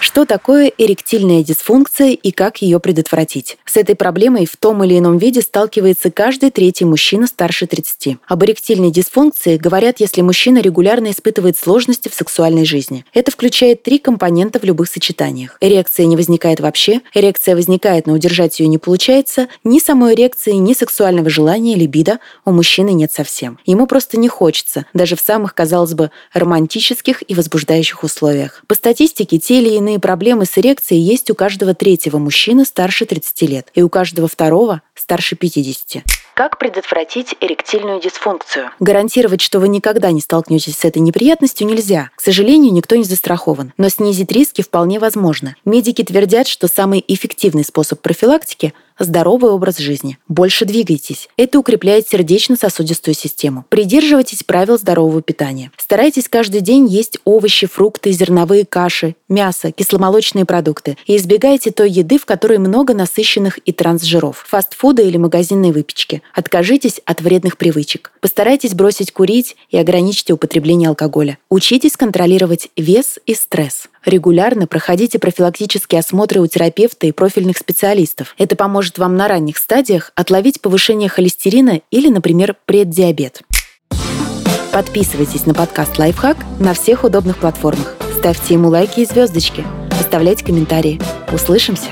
Что такое эректильная дисфункция и как ее предотвратить? С этой проблемой в том или ином виде сталкивается каждый третий мужчина старше 30. Об эректильной дисфункции говорят, если мужчина регулярно испытывает сложности в сексуальной жизни. Это включает три компонента в любых сочетаниях. Эрекция не возникает вообще, эрекция возникает, но удержать ее не получается, ни самой эрекции, ни сексуального желания, либидо у мужчины нет совсем. Ему просто не хочется, даже в самых, казалось бы, романтических и возбуждающих условиях. По статистике, те или иные проблемы с эрекцией есть у каждого третьего мужчины старше 30 лет и у каждого второго старше 50. Как предотвратить эректильную дисфункцию? Гарантировать, что вы никогда не столкнетесь с этой неприятностью, нельзя. К сожалению, никто не застрахован. Но снизить риски вполне возможно. Медики твердят, что самый эффективный способ профилактики здоровый образ жизни. Больше двигайтесь. Это укрепляет сердечно-сосудистую систему. Придерживайтесь правил здорового питания. Старайтесь каждый день есть овощи, фрукты, зерновые каши, мясо, кисломолочные продукты. И избегайте той еды, в которой много насыщенных и трансжиров, фастфуда или магазинной выпечки. Откажитесь от вредных привычек. Постарайтесь бросить курить и ограничьте употребление алкоголя. Учитесь контролировать вес и стресс. Регулярно проходите профилактические осмотры у терапевта и профильных специалистов. Это поможет вам на ранних стадиях отловить повышение холестерина или, например, преддиабет. Подписывайтесь на подкаст «Лайфхак» на всех удобных платформах. Ставьте ему лайки и звездочки. Оставляйте комментарии. Услышимся!